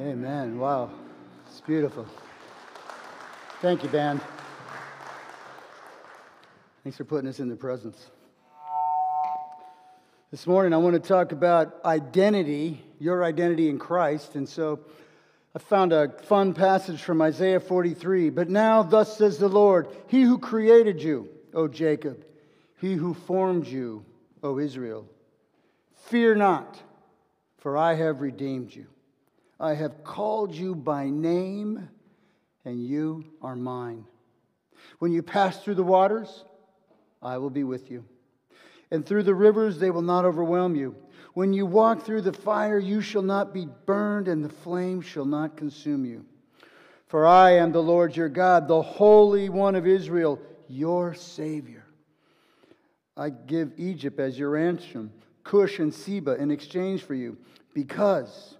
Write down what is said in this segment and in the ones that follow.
Amen. Wow. It's beautiful. Thank you, band. Thanks for putting us in the presence. This morning, I want to talk about identity, your identity in Christ. And so I found a fun passage from Isaiah 43. But now, thus says the Lord, He who created you, O Jacob, He who formed you, O Israel, fear not, for I have redeemed you. I have called you by name, and you are mine. When you pass through the waters, I will be with you. And through the rivers, they will not overwhelm you. When you walk through the fire, you shall not be burned, and the flame shall not consume you. For I am the Lord your God, the Holy One of Israel, your Savior. I give Egypt as your ransom, Cush and Seba in exchange for you, because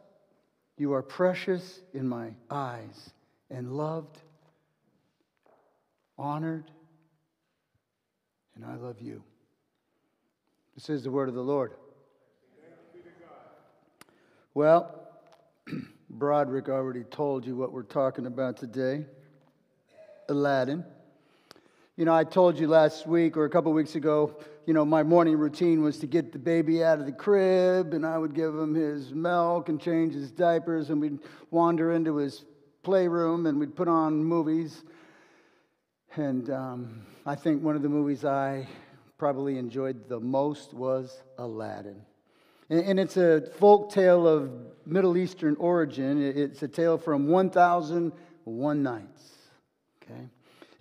you are precious in my eyes and loved, honored, and I love you. This is the word of the Lord. Well, Broderick already told you what we're talking about today Aladdin. You know, I told you last week or a couple weeks ago, you know, my morning routine was to get the baby out of the crib and I would give him his milk and change his diapers and we'd wander into his playroom and we'd put on movies. And um, I think one of the movies I probably enjoyed the most was Aladdin. And it's a folk tale of Middle Eastern origin. It's a tale from 1001 Nights. Okay?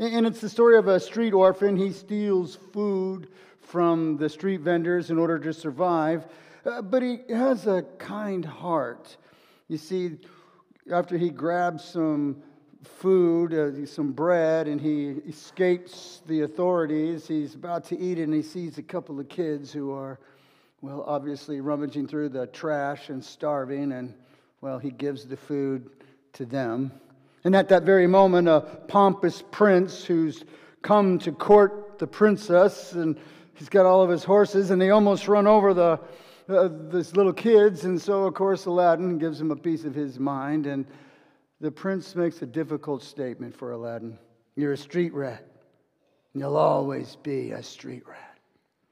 And it's the story of a street orphan. He steals food from the street vendors in order to survive, uh, but he has a kind heart. You see, after he grabs some food, uh, some bread, and he escapes the authorities, he's about to eat and he sees a couple of kids who are, well, obviously rummaging through the trash and starving, and, well, he gives the food to them. And at that very moment, a pompous prince who's come to court the princess, and he's got all of his horses, and they almost run over the uh, this little kids, and so of course Aladdin gives him a piece of his mind, and the prince makes a difficult statement for Aladdin. You're a street rat. You'll always be a street rat.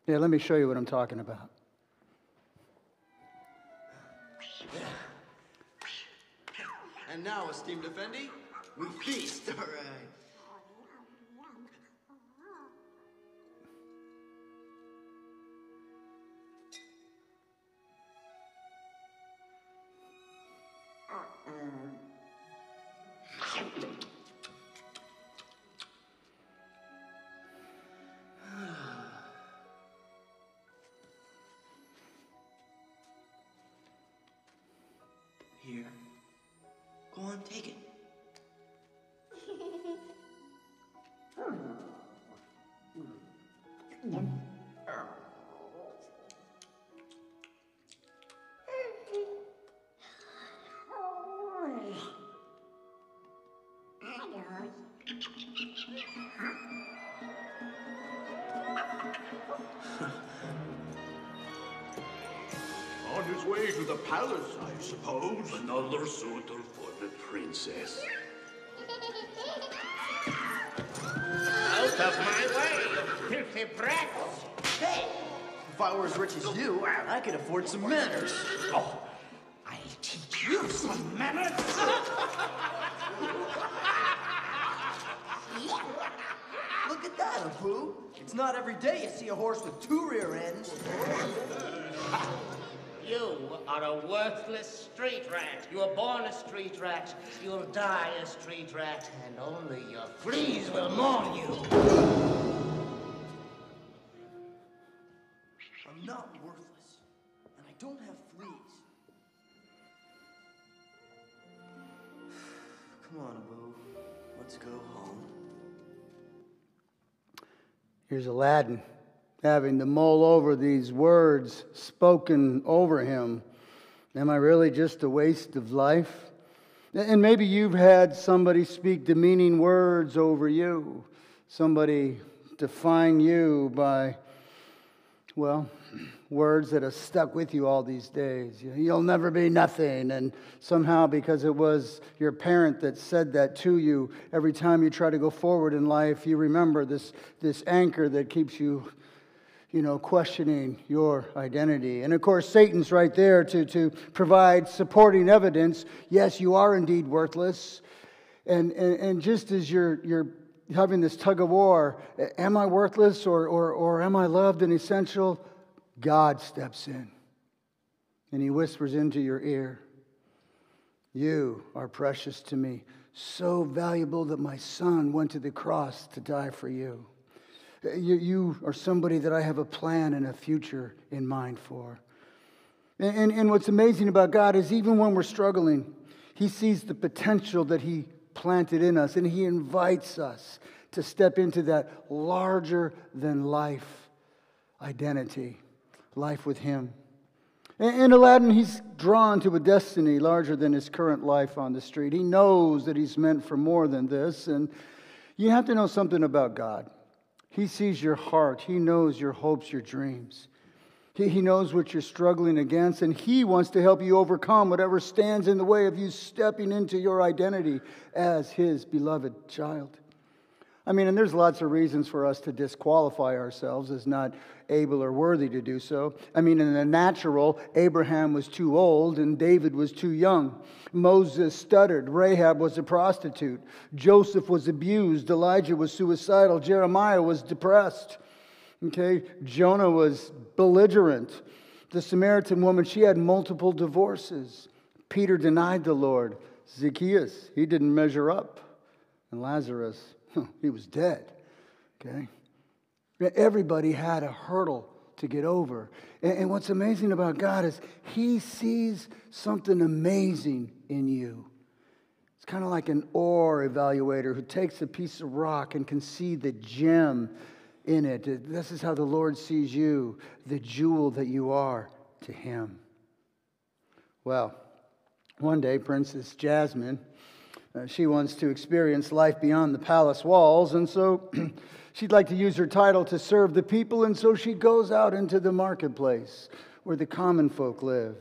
Yeah, let me show you what I'm talking about. And now, esteemed Effendi, we feast, all right. On his way to the palace, I suppose. Another suitor for the princess. Out of my way, you filthy brats! Hey! If I were as rich as you, I could afford some manners. Oh, I'll teach you some manners! Look at that, Abu. It's not every day you see a horse with two rear ends. You are a worthless street rat. You were born a street rat. You'll die a street rat, and only your fleas will mourn you. I'm not worthless, and I don't have fleas. Come on, Abu. Here's Aladdin having to mull over these words spoken over him. Am I really just a waste of life? And maybe you've had somebody speak demeaning words over you, somebody define you by well, words that have stuck with you all these days. You'll never be nothing. And somehow, because it was your parent that said that to you, every time you try to go forward in life, you remember this, this anchor that keeps you, you know, questioning your identity. And of course, Satan's right there to, to provide supporting evidence. Yes, you are indeed worthless. And, and, and just as you're, you're having this tug of war am I worthless or, or, or am I loved and essential? God steps in and he whispers into your ear, You are precious to me, so valuable that my son went to the cross to die for you. You, you are somebody that I have a plan and a future in mind for. And, and, and what's amazing about God is even when we're struggling, he sees the potential that he planted in us, and he invites us to step into that larger than life identity life with Him. In Aladdin, he's drawn to a destiny larger than his current life on the street. He knows that he's meant for more than this. And you have to know something about God. He sees your heart, He knows your hopes, your dreams. He knows what you're struggling against, and He wants to help you overcome whatever stands in the way of you stepping into your identity as His beloved child. I mean, and there's lots of reasons for us to disqualify ourselves as not able or worthy to do so. I mean, in the natural, Abraham was too old and David was too young. Moses stuttered. Rahab was a prostitute. Joseph was abused. Elijah was suicidal. Jeremiah was depressed. Okay, Jonah was belligerent. The Samaritan woman, she had multiple divorces. Peter denied the Lord. Zacchaeus, he didn't measure up. And Lazarus, he was dead. Okay? Everybody had a hurdle to get over. And, what's amazing about God is He sees something amazing in you. It's kind of like an ore evaluator who takes a piece of rock and can see the gem in it. This is how the Lord sees you, the jewel that you are to Him. Well, one day, Princess Jasmine uh, she wants to experience life beyond the palace walls, and so she'd like to use her title to serve the people, and so she goes out into the marketplace where the common folk live.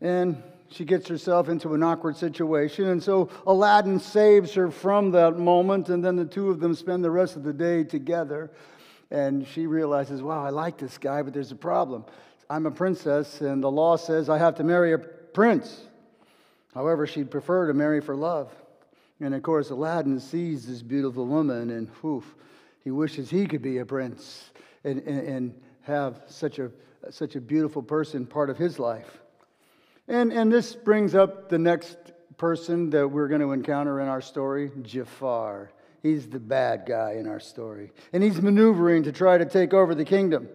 And she gets herself into an awkward situation, and so Aladdin saves her from that moment, and then the two of them spend the rest of the day together. And she realizes, wow, I like this guy, but there's a problem. I'm a princess, and the law says I have to marry a prince. However, she'd prefer to marry for love. And of course, Aladdin sees this beautiful woman and whew, he wishes he could be a prince and, and, and have such a, such a beautiful person part of his life. And, and this brings up the next person that we're going to encounter in our story Jafar. He's the bad guy in our story. And he's maneuvering to try to take over the kingdom.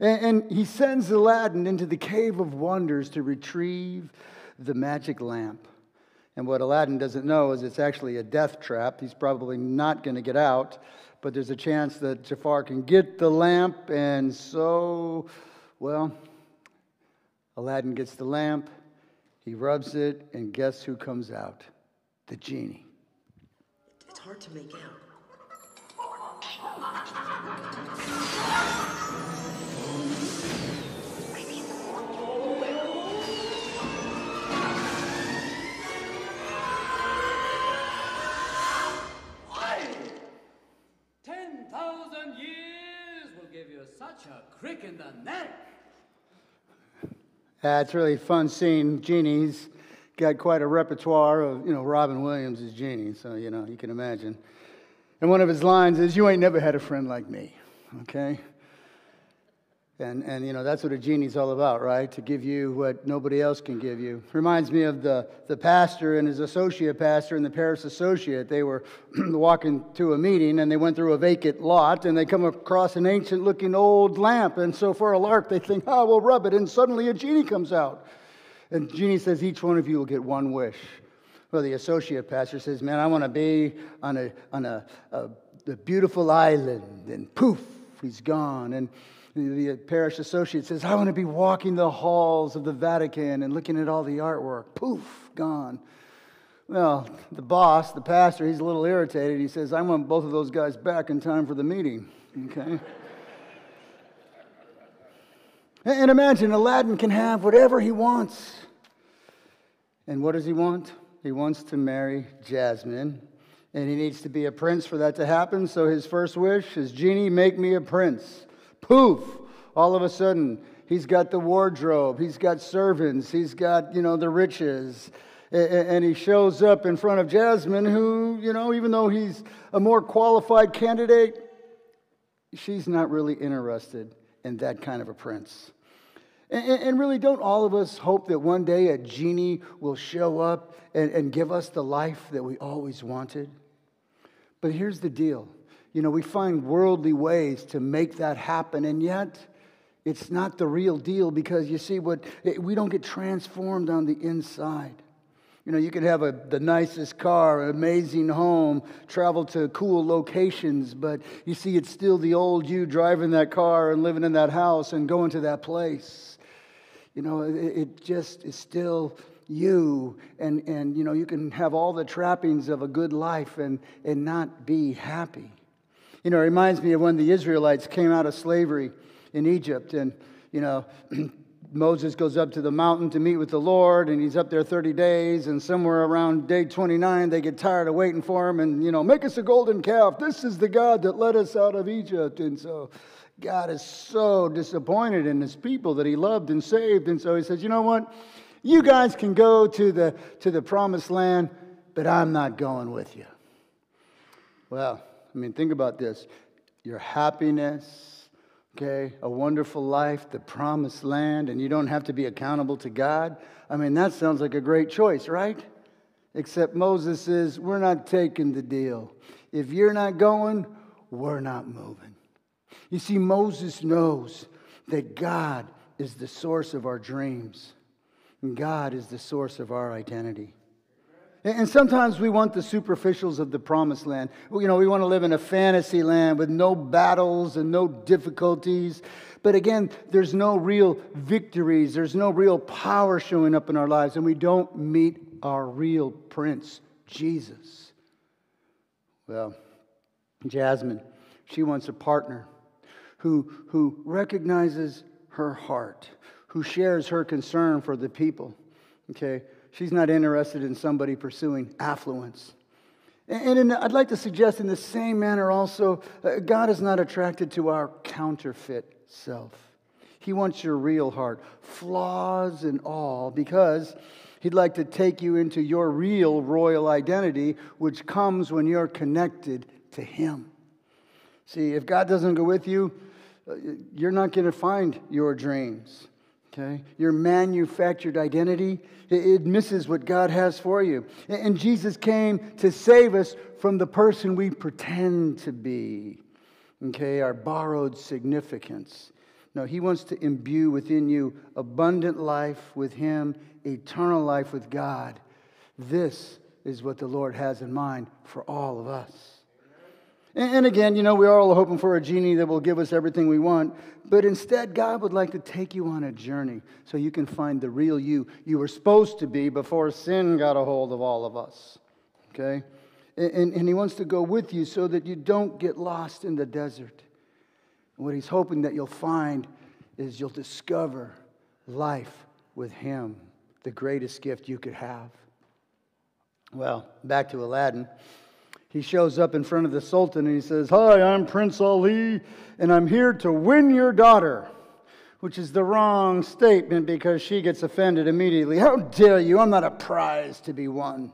And, and he sends Aladdin into the cave of wonders to retrieve the magic lamp. And what Aladdin doesn't know is it's actually a death trap. He's probably not going to get out, but there's a chance that Jafar can get the lamp. And so, well, Aladdin gets the lamp, he rubs it, and guess who comes out? The genie. It's hard to make out. 10,000 years will give you such a crick in the neck. Uh, it's really fun seeing Genie's got quite a repertoire of, you know, Robin Williams is Genie, so, you know, you can imagine. And one of his lines is, You ain't never had a friend like me, okay? And, and you know, that's what a genie's all about, right? To give you what nobody else can give you. Reminds me of the, the pastor and his associate pastor and the parish associate. They were walking to a meeting and they went through a vacant lot and they come across an ancient looking old lamp. And so for a lark, they think, oh, we'll rub it. And suddenly a genie comes out. And genie says, each one of you will get one wish. Well, the associate pastor says, man, I want to be on a, on a, a, a beautiful island. And poof, he's gone. And the parish associate says, I want to be walking the halls of the Vatican and looking at all the artwork. Poof, gone. Well, the boss, the pastor, he's a little irritated. He says, I want both of those guys back in time for the meeting. Okay? And imagine Aladdin can have whatever he wants. And what does he want? He wants to marry Jasmine. And he needs to be a prince for that to happen. So his first wish is, Genie, make me a prince. Poof! All of a sudden, he's got the wardrobe, he's got servants, he's got, you know, the riches. And he shows up in front of Jasmine, who, you know, even though he's a more qualified candidate, she's not really interested in that kind of a prince. And, really, don't all of us hope that one day a genie will show up and, and give us the life that we always wanted? But here's the deal you know, we find worldly ways to make that happen, and yet it's not the real deal because you see, what we don't get transformed on the inside. You know, you can have a, the nicest car, an amazing home, travel to cool locations, but you see, it's still the old you driving that car and living in that house and going to that place. You know, it, it just is still you, and, and, you know, you can have all the trappings of a good life and, and not be happy. You know, it reminds me of when the Israelites came out of slavery in Egypt, and, you know, Moses goes up to the mountain to meet with the Lord, and he's up there 30 days, and somewhere around day 29, they get tired of waiting for him, and, you know, make us a golden calf. This is the God that led us out of Egypt. And so God is so disappointed in his people that he loved and saved. And so he says, you know what? You guys can go to the, to the promised land, but I'm not going with you. Well, I mean, think about this your happiness, okay, a wonderful life, the promised land, and you don't have to be accountable to God. I mean, that sounds like a great choice, right? Except Moses says, We're not taking the deal. If you're not going, we're not moving. You see, Moses knows that God is the source of our dreams, and God is the source of our identity. And sometimes we want the superficials of the promised land. You know, we want to live in a fantasy land with no battles and no difficulties. But again, there's no real victories, there's no real power showing up in our lives, and we don't meet our real prince, Jesus. Well, Jasmine, she wants a partner who, who recognizes her heart, who shares her concern for the people. Okay? She's not interested in somebody pursuing affluence. And in, I'd like to suggest, in the same manner, also, uh, God is not attracted to our counterfeit self. He wants your real heart, flaws and all, because He'd like to take you into your real royal identity, which comes when you're connected to Him. See, if God doesn't go with you, uh, you're not going to find your dreams okay? Your manufactured identity, it misses what God has for you. And Jesus came to save us from the person we pretend to be, okay? Our borrowed significance. No, He wants to imbue within you abundant life with Him, eternal life with God. This is what the Lord has in mind for all of us. And again, you know, we're all hoping for a genie that will give us everything we want. But instead, God would like to take you on a journey so you can find the real you you were supposed to be before sin got a hold of all of us. Okay? And, and He wants to go with you so that you don't get lost in the desert. And what He's hoping that you'll find is you'll discover life with Him, the greatest gift you could have. Well, back to Aladdin he shows up in front of the Sultan and he says, Hi, I'm Prince Ali, and I'm here to win your daughter, which is the wrong statement because she gets offended immediately. How dare you? I'm not a prize to be won.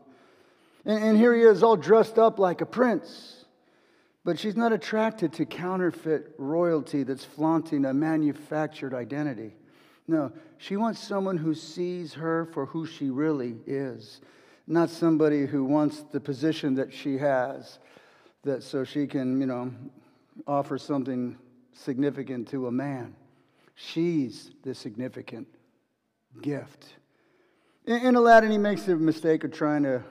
And, and here he is, all dressed up like a prince. But she's not attracted to counterfeit royalty that's flaunting a manufactured identity. No, she wants someone who sees her for who she really is not somebody who wants the position that she has, that so she can, you know, offer something significant to a man. She's the significant gift. In, in Aladdin, he makes the mistake of trying to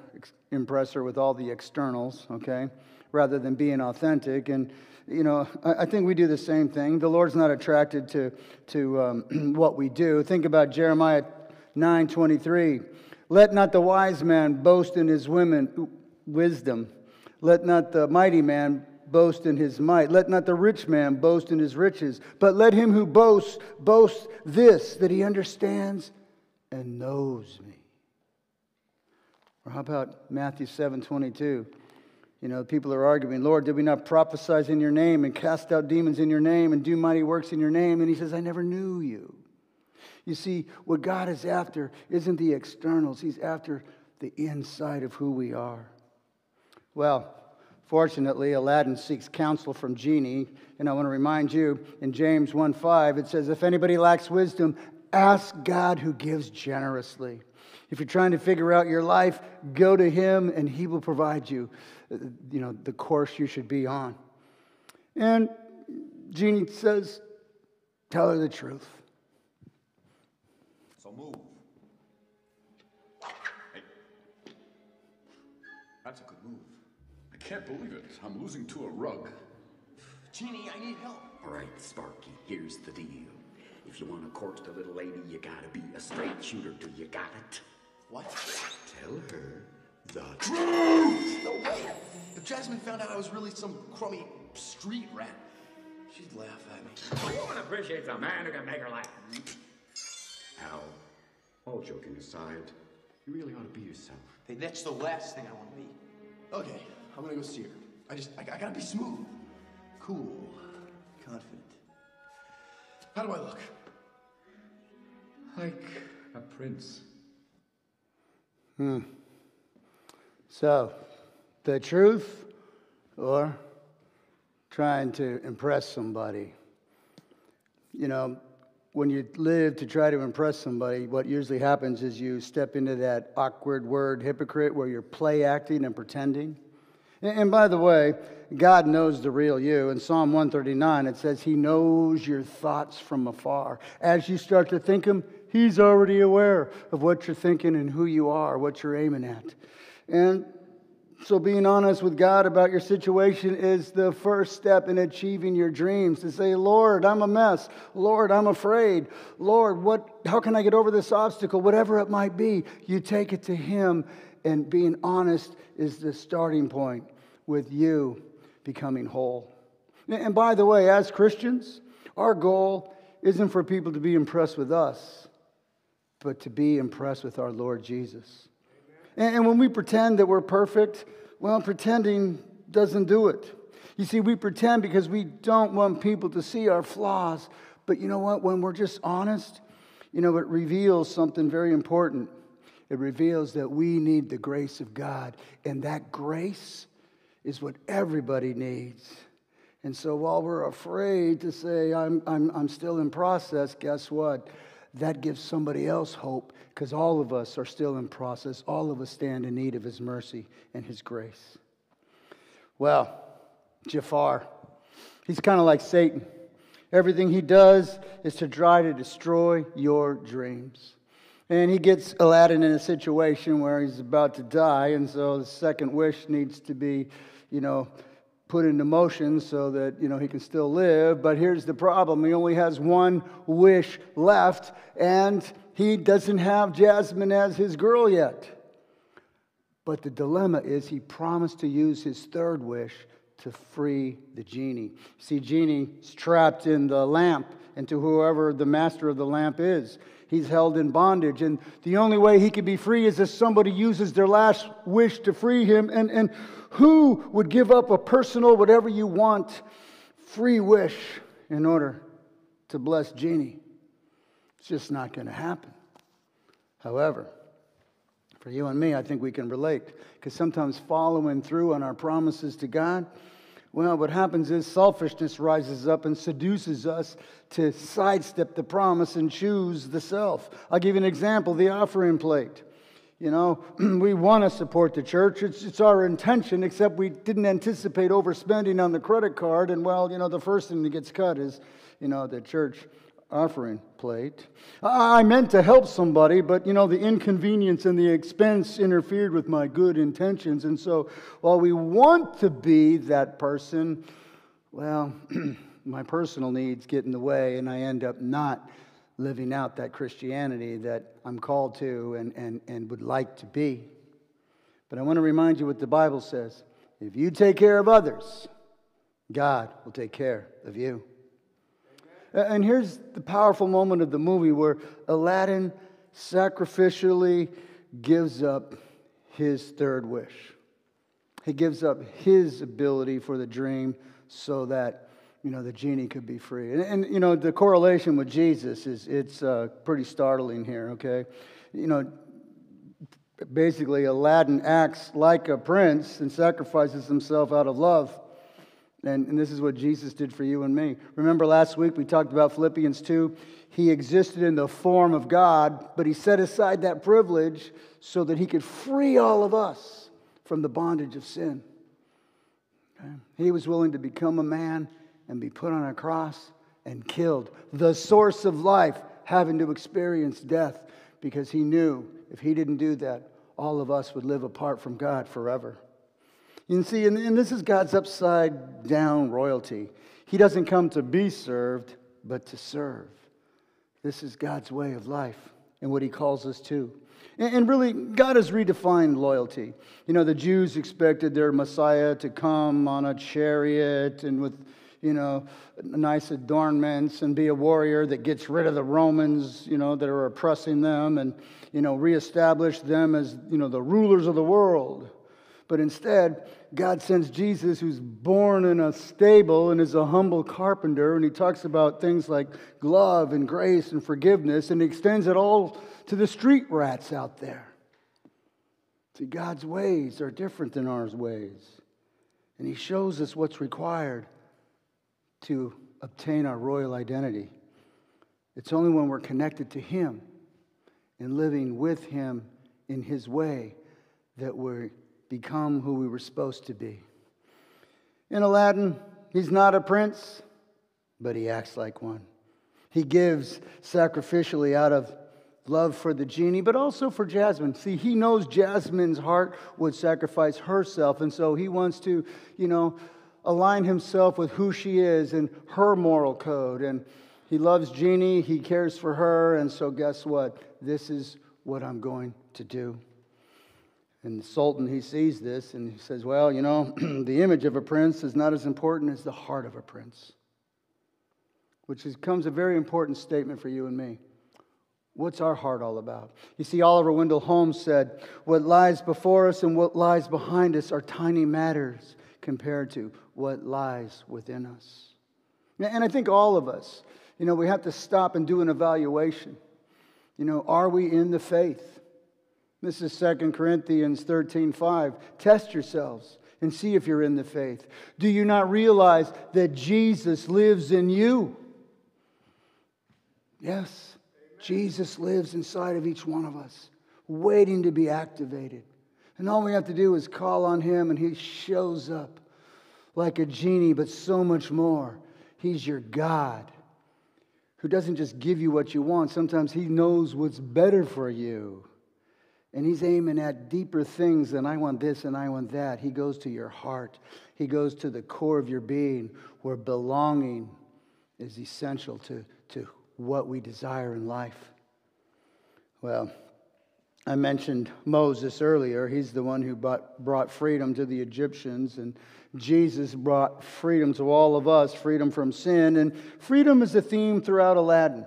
impress her with all the externals, okay, rather than being authentic. And, you know, I, think we do the same thing. The Lord's not attracted to, to um, what we do. Think about Jeremiah 9 23. Let not the wise man boast in his women, wisdom. Let not the mighty man boast in his might. Let not the rich man boast in his riches, but let him who boasts boast this, that he understands and knows me. Or how about Matthew 7 22? You know, people are arguing, Lord, did we not prophesy in your name and cast out demons in your name and do mighty works in your name? And he says, I never knew you. You see, what God is after isn't the externals, He's after the inside of who we are. Well, fortunately, Aladdin seeks counsel from Genie. And I want to remind you in James 1 5, it says, If anybody lacks wisdom, ask God who gives generously. If you're trying to figure out your life, go to Him and He will provide you, uh, you know, the course you should be on. And Genie says, Tell her the truth. So move. Hey. That's a good move. I can't believe it. I'm losing to a rug. Genie, I need help. All right, Sparky, here's the deal. If you want to court the little lady, you gotta be a straight shooter. Do you got it? What? Tell her the truth! No way. If Jasmine found out I was really some crummy street rat, she'd laugh at me. A woman appreciates a man who can make her laugh. Al, all joking aside, you really ought to be yourself. Hey, that's the last thing I want to be. Okay, I'm gonna go see her. I just, I, I gotta be smooth, cool, confident. How do I look? Like a prince. Hmm. So, the truth or trying to impress somebody? You know, when you live to try to impress somebody, what usually happens is you step into that awkward word hypocrite where you're play acting and pretending. And by the way, God knows the real you. In Psalm 139, it says, He knows your thoughts from afar. As you start to think them, He's already aware of what you're thinking and who you are, what you're aiming at. And so, being honest with God about your situation is the first step in achieving your dreams. To say, Lord, I'm a mess. Lord, I'm afraid. Lord, what, how can I get over this obstacle? Whatever it might be, you take it to Him. And being honest is the starting point with you becoming whole. And by the way, as Christians, our goal isn't for people to be impressed with us, but to be impressed with our Lord Jesus. And, and when we pretend that we're perfect, well, pretending doesn't do it. You see, we pretend because we don't want people to see our flaws. But you know what? When we're just honest, you know, it reveals something very important. It reveals that we need the grace of God. And that grace is what everybody needs. And so while we're afraid to say, I'm, I'm, I'm still in process, guess what? That gives somebody else hope because all of us are still in process. All of us stand in need of His mercy and His grace. Well, Jafar, he's kind of like Satan. Everything he does is to try to destroy your dreams. And he gets Aladdin in a situation where he's about to die, and so the second wish needs to be, you know, put into motion so that, you know, he can still live. But here's the problem he only has one wish left, and he doesn't have Jasmine as his girl yet. But the dilemma is he promised to use his third wish to free the genie. See, genie's trapped in the lamp and to whoever the master of the lamp is. He's held in bondage, and the only way he can be free is if somebody uses their last wish to free him. And, and who would give up a personal, whatever you want, free wish in order to bless Genie? It's just not going to happen. However, for you and me, I think we can relate because sometimes following through on our promises to God, well, what happens is selfishness rises up and seduces us to sidestep the promise and choose the self. I'll give you an example the offering plate. You know, we want to support the church. It's, it's our intention, except we didn't anticipate overspending on the credit card. And, well, you know, the first thing that gets cut is, you know, the church offering plate. I meant to help somebody, but you know, the inconvenience and the expense interfered with my good intentions. And so, while we want to be that person, well, my personal needs get in the way, and I end up not living out that Christianity that I'm called to and, and, and would like to be. But I want to remind you what the Bible says if you take care of others, God will take care of you. And here's the powerful moment of the movie where Aladdin sacrificially gives up his third wish. He gives up his ability for the dream so that you know the genie could be free. And, and you know the correlation with Jesus is it's uh, pretty startling here. Okay, you know basically Aladdin acts like a prince and sacrifices himself out of love. And, and, this is what Jesus did for you and me. Remember last week we talked about Philippians 2? He existed in the form of God, but he set aside that privilege so that he could free all of us from the bondage of sin. Okay? He was willing to become a man and be put on a cross and killed. The source of life having to experience death because he knew if he didn't do that, all of us would live apart from God forever. You see, and, and this is God's upside down royalty. He doesn't come to be served, but to serve. This is God's way of life and what he calls us to. And, and really, God has redefined loyalty. You know, the Jews expected their Messiah to come on a chariot and with you know, nice adornments and be a warrior that gets rid of the Romans, you know, that are oppressing them and, you know, reestablish them as, you know, the rulers of the world. But instead, God sends Jesus, who's born in a stable and is a humble carpenter, and he talks about things like love and grace and forgiveness, and he extends it all to the street rats out there. See, God's ways are different than ours ways, and he shows us what's required to obtain our royal identity. It's only when we're connected to him and living with him in his way that we become who we were supposed to be. In Aladdin, he's not a prince, but he acts like one. He gives sacrificially out of love for the genie, but also for Jasmine. See, he knows Jasmine's heart would sacrifice herself, and so he wants to, you know, align himself with who she is and her moral code. And he loves Genie, he cares for her, and so guess what? This is what I'm going to do. And the Sultan, he sees this and he says, Well, you know, the image of a prince is not as important as the heart of a prince, which becomes a very important statement for you and me. What's our heart all about? You see, Oliver Wendell Holmes said, What lies before us and what lies behind us are tiny matters compared to what lies within us. And I think all of us, you know, we have to stop and do an evaluation. You know, are we in the faith? This is 2 Corinthians 13 5. Test yourselves and see if you're in the faith. Do you not realize that Jesus lives in you? Yes, Jesus lives inside of each one of us, waiting to be activated. And all we have to do is call on him, and he shows up like a genie, but so much more. He's your God who doesn't just give you what you want, sometimes he knows what's better for you. And he's aiming at deeper things than I want this and I want that. He goes to your heart, he goes to the core of your being where belonging is essential to, to what we desire in life. Well, I mentioned Moses earlier. He's the one who brought, brought freedom to the Egyptians, and Jesus brought freedom to all of us freedom from sin. And freedom is a theme throughout Aladdin.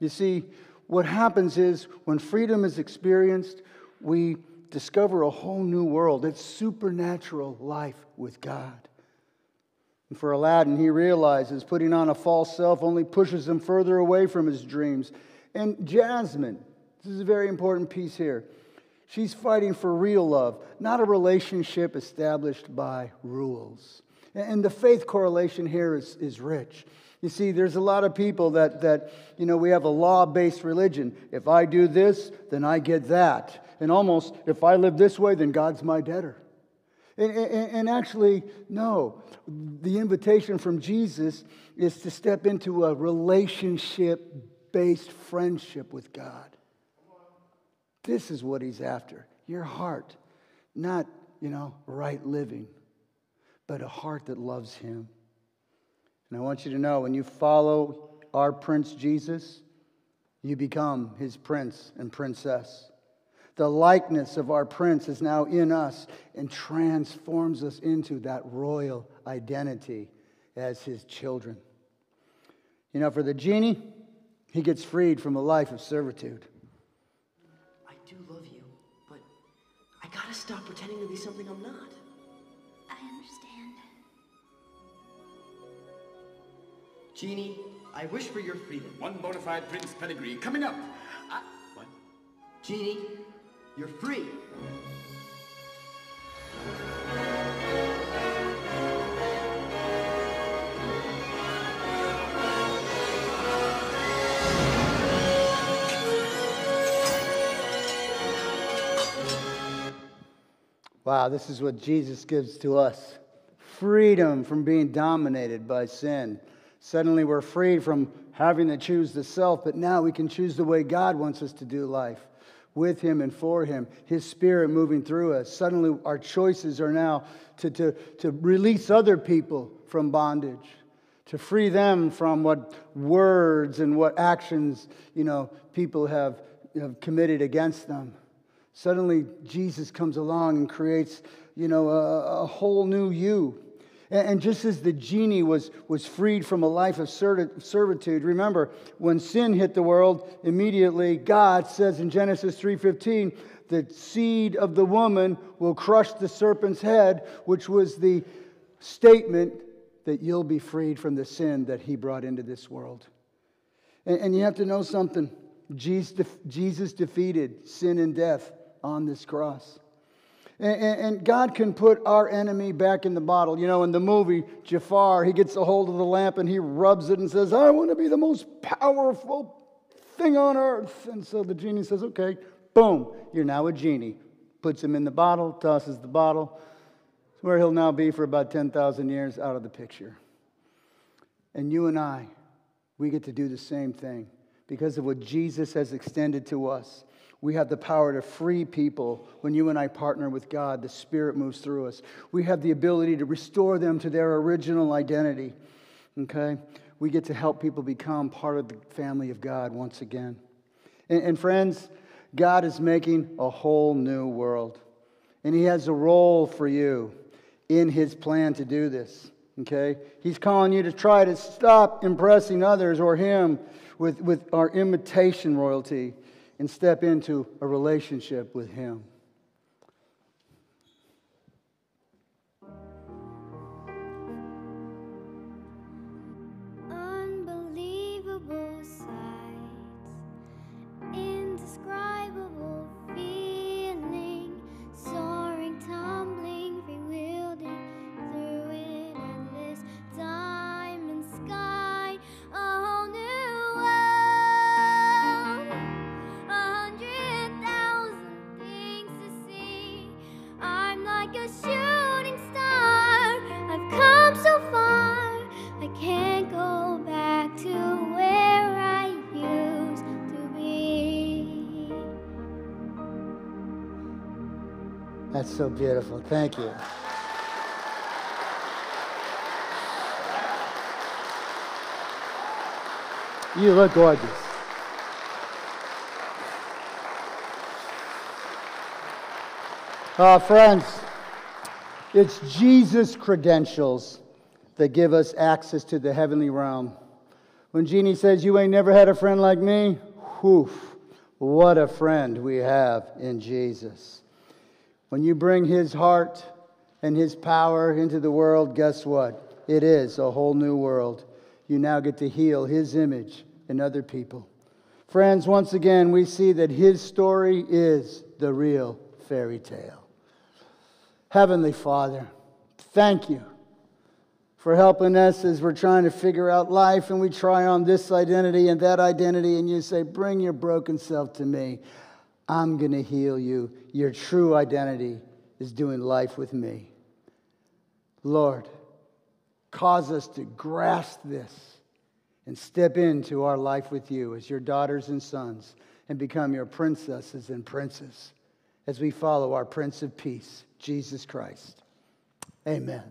You see, what happens is when freedom is experienced, we discover a whole new world. It's supernatural life with God. And for Aladdin, he realizes putting on a false self only pushes him further away from his dreams. And Jasmine, this is a very important piece here. She's fighting for real love, not a relationship established by rules. And the faith correlation here is, is rich. You see, there's a lot of people that, that, you know, we have a law based religion. If I do this, then I get that. And almost, if I live this way, then God's my debtor. And, and, and actually, no. The invitation from Jesus is to step into a relationship based friendship with God. This is what he's after your heart, not, you know, right living, but a heart that loves him. And I want you to know when you follow our Prince Jesus, you become his prince and princess. The likeness of our prince is now in us and transforms us into that royal identity as his children. You know, for the genie, he gets freed from a life of servitude. I do love you, but I gotta stop pretending to be something I'm not. I understand. Genie, I wish for your freedom. One bona fide prince pedigree coming up. I, what? Genie, you're free. Wow, this is what Jesus gives to us freedom from being dominated by sin. Suddenly, we're freed from having to choose the self, but now we can choose the way God wants us to do life with Him and for Him, His Spirit moving through us. Suddenly, our choices are now to, to, to release other people from bondage, to free them from what words and what actions, you know, people have, have committed against them. Suddenly, Jesus comes along and creates, you know, a, a whole new you. And, and, just as the genie was, was freed from a life of servitude, remember, when sin hit the world, immediately God says in Genesis 3.15, the seed of the woman will crush the serpent's head, which was the statement that you'll be freed from the sin that he brought into this world. And, and you have to know something. Jesus, Jesus defeated sin and death on this cross. And, and, God can put our enemy back in the bottle. You know, in the movie Jafar, he gets a hold of the lamp and he rubs it and says, I want to be the most powerful thing on earth. And so the genie says, Okay, boom, you're now a genie. Puts him in the bottle, tosses the bottle, where he'll now be for about 10,000 years out of the picture. And you and I, we get to do the same thing because of what Jesus has extended to us. We have the power to free people. When you and I partner with God, the Spirit moves through us. We have the ability to restore them to their original identity. Okay? We get to help people become part of the family of God once again. And, and friends, God is making a whole new world. And He has a role for you in His plan to do this. Okay? He's calling you to try to stop impressing others or Him with, with our imitation royalty and step into a relationship with Him. So beautiful. Thank you. You look gorgeous. Uh, friends, it's Jesus' credentials that give us access to the heavenly realm. When Genie says, You ain't never had a friend like me, whew, what a friend we have in Jesus. When you bring His heart and His power into the world, guess what? It is a whole new world. You now get to heal His image in other people. Friends, once again, we see that His story is the real fairy tale. Heavenly Father, thank you for helping us as we're trying to figure out life and we try on this identity and that identity, and you say, Bring your broken self to me. I'm going to heal you. Your true identity is doing life with me. Lord, cause us to grasp this and step into our life with you as your daughters and sons and become your princesses and princes as we follow our Prince of Peace, Jesus Christ. Amen.